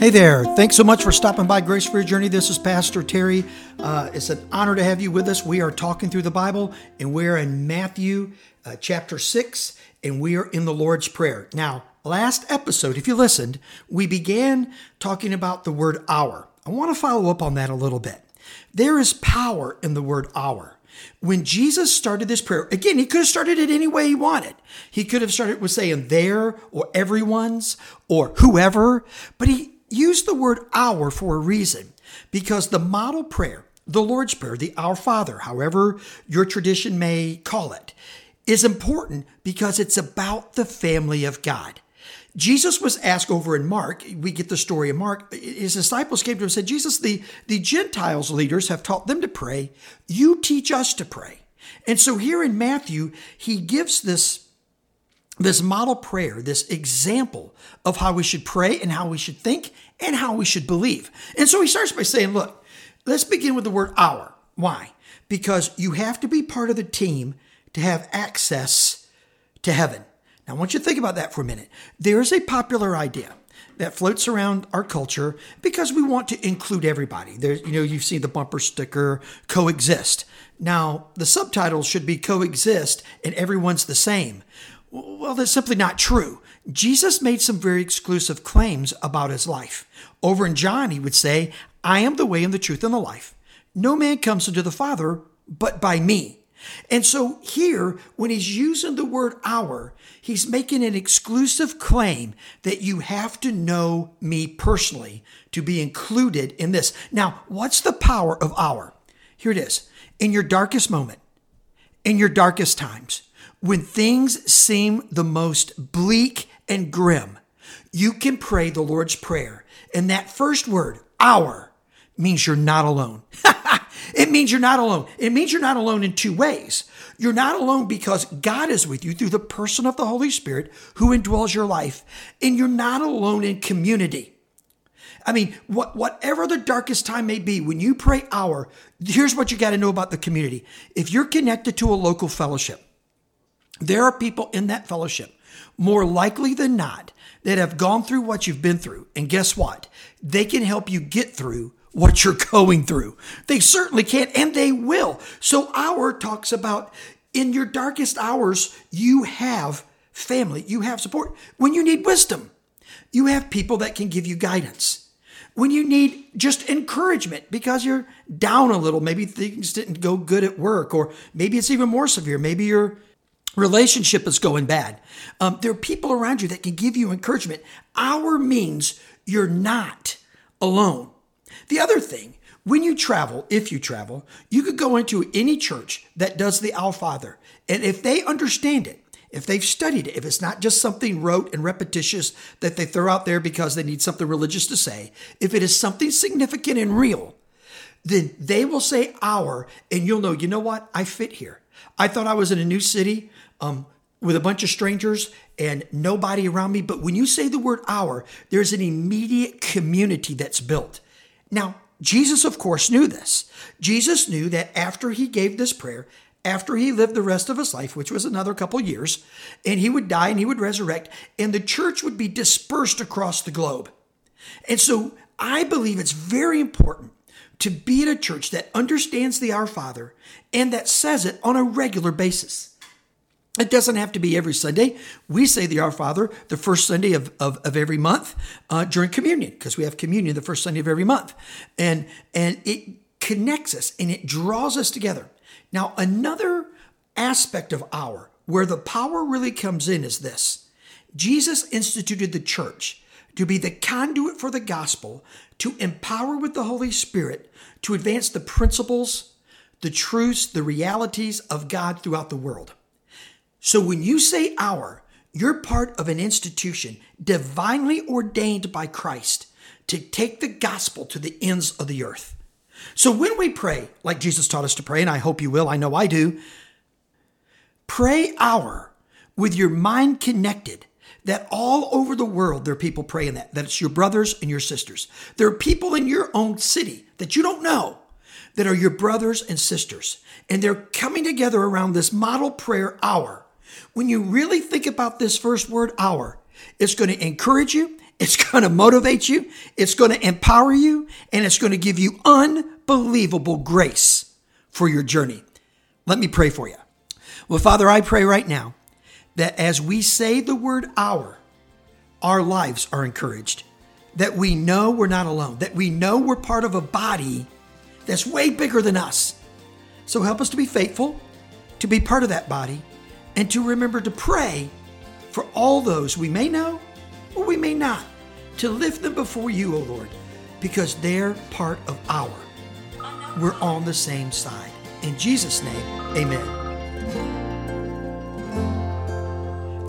Hey their. Thanks so much for stopping by Grace for Your Journey. This is Pastor Terry. Uh, it's an honor to have you with us. We are talking through the Bible, and we're in Matthew uh, chapter 6, and we are in the Lord's Prayer. Now, last episode, if you listened, we began talking about the word our. I want to follow up on that a little bit. There is power in the word our. When Jesus started this prayer, again, he could have started it any way he wanted. He could have started with saying there or everyone's or whoever, but he use the word our for a reason because the model prayer, the Lord's Prayer, the Our Father, however your tradition may call it, is important because it's about the family of God. Jesus was asked over in Mark, we get the story of Mark, his disciples came to him and said, Jesus, the, the Gentiles leaders have taught them to pray. You teach us to pray. And so here in Matthew, he gives this this model prayer, this example of how we should pray and how we should think and how we should believe. And so he starts by saying, look, let's begin with the word our. Why? Because you have to be part of the team to have access to heaven. Now, I want you to think about that for a minute. There is a popular idea that floats around our culture because we want to include everybody. There's, you know, you've seen the bumper sticker coexist. Now, the subtitle should be coexist and everyone's the same. Well, that's simply not true. Jesus made some very exclusive claims about his life. Over in John, he would say, I am the way and the truth and the life. No man comes unto the Father but by me. And so here, when he's using the word our, he's making an exclusive claim that you have to know me personally to be included in this. Now, what's the power of our? Here it is. In your darkest moment, in your darkest times, when things seem the most bleak and grim, you can pray the Lord's Prayer. And that first word, our, means you're not alone. it means you're not alone. It means you're not alone in two ways. You're not alone because God is with you through the person of the Holy Spirit who indwells your life. And you're not alone in community. I mean, what, whatever the darkest time may be, when you pray our, here's what you got to know about the community. If you're connected to a local fellowship, there are people in that fellowship more likely than not that have gone through what you've been through. And guess what? They can help you get through what you're going through. They certainly can, and they will. So, our talks about in your darkest hours, you have family, you have support. When you need wisdom, you have people that can give you guidance. When you need just encouragement because you're down a little, maybe things didn't go good at work, or maybe it's even more severe. Maybe you're relationship is going bad. Um, there are people around you that can give you encouragement. Our means you're not alone. The other thing, when you travel, if you travel, you could go into any church that does the Our Father. And if they understand it, if they've studied it, if it's not just something rote and repetitious that they throw out there because they need something religious to say, if it is something significant and real, then they will say our, and you'll know, you know what? I fit here. I thought I was in a new city um, with a bunch of strangers and nobody around me. But when you say the word our, there's an immediate community that's built. Now, Jesus, of course, knew this. Jesus knew that after he gave this prayer, after he lived the rest of his life, which was another couple years, and he would die and he would resurrect, and the church would be dispersed across the globe. And so I believe it's very important to be at a church that understands the Our Father and that says it on a regular basis. It doesn't have to be every Sunday. We say the Our Father the first Sunday of, of, of every month uh, during communion, because we have communion the first Sunday of every month. And, and it connects us and it draws us together. Now, another aspect of our, where the power really comes in, is this Jesus instituted the church to be the conduit for the gospel, to empower with the Holy Spirit, to advance the principles, the truths, the realities of God throughout the world. So when you say our, you're part of an institution divinely ordained by Christ to take the gospel to the ends of the earth. So when we pray, like Jesus taught us to pray, and I hope you will, I know I do, pray our with your mind connected that all over the world there are people praying that, that it's your brothers and your sisters. There are people in your own city that you don't know that are your brothers and sisters, and they're coming together around this model prayer our when you really think about this first word, our, it's going to encourage you, It's going to motivate you, it's going to empower you, and it's going to give you unbelievable grace for your journey. Let me pray for you. Well, Father, I pray right now that as we say the word our, our lives are encouraged, that we know we're not alone, that we know we're part of a body that's way bigger than us. So help us to be faithful, to be part of that body, and to remember to pray for all those we may know or we may not, to lift them before you, O Lord, because they're part of our. We're on the same side. In Jesus' name, amen.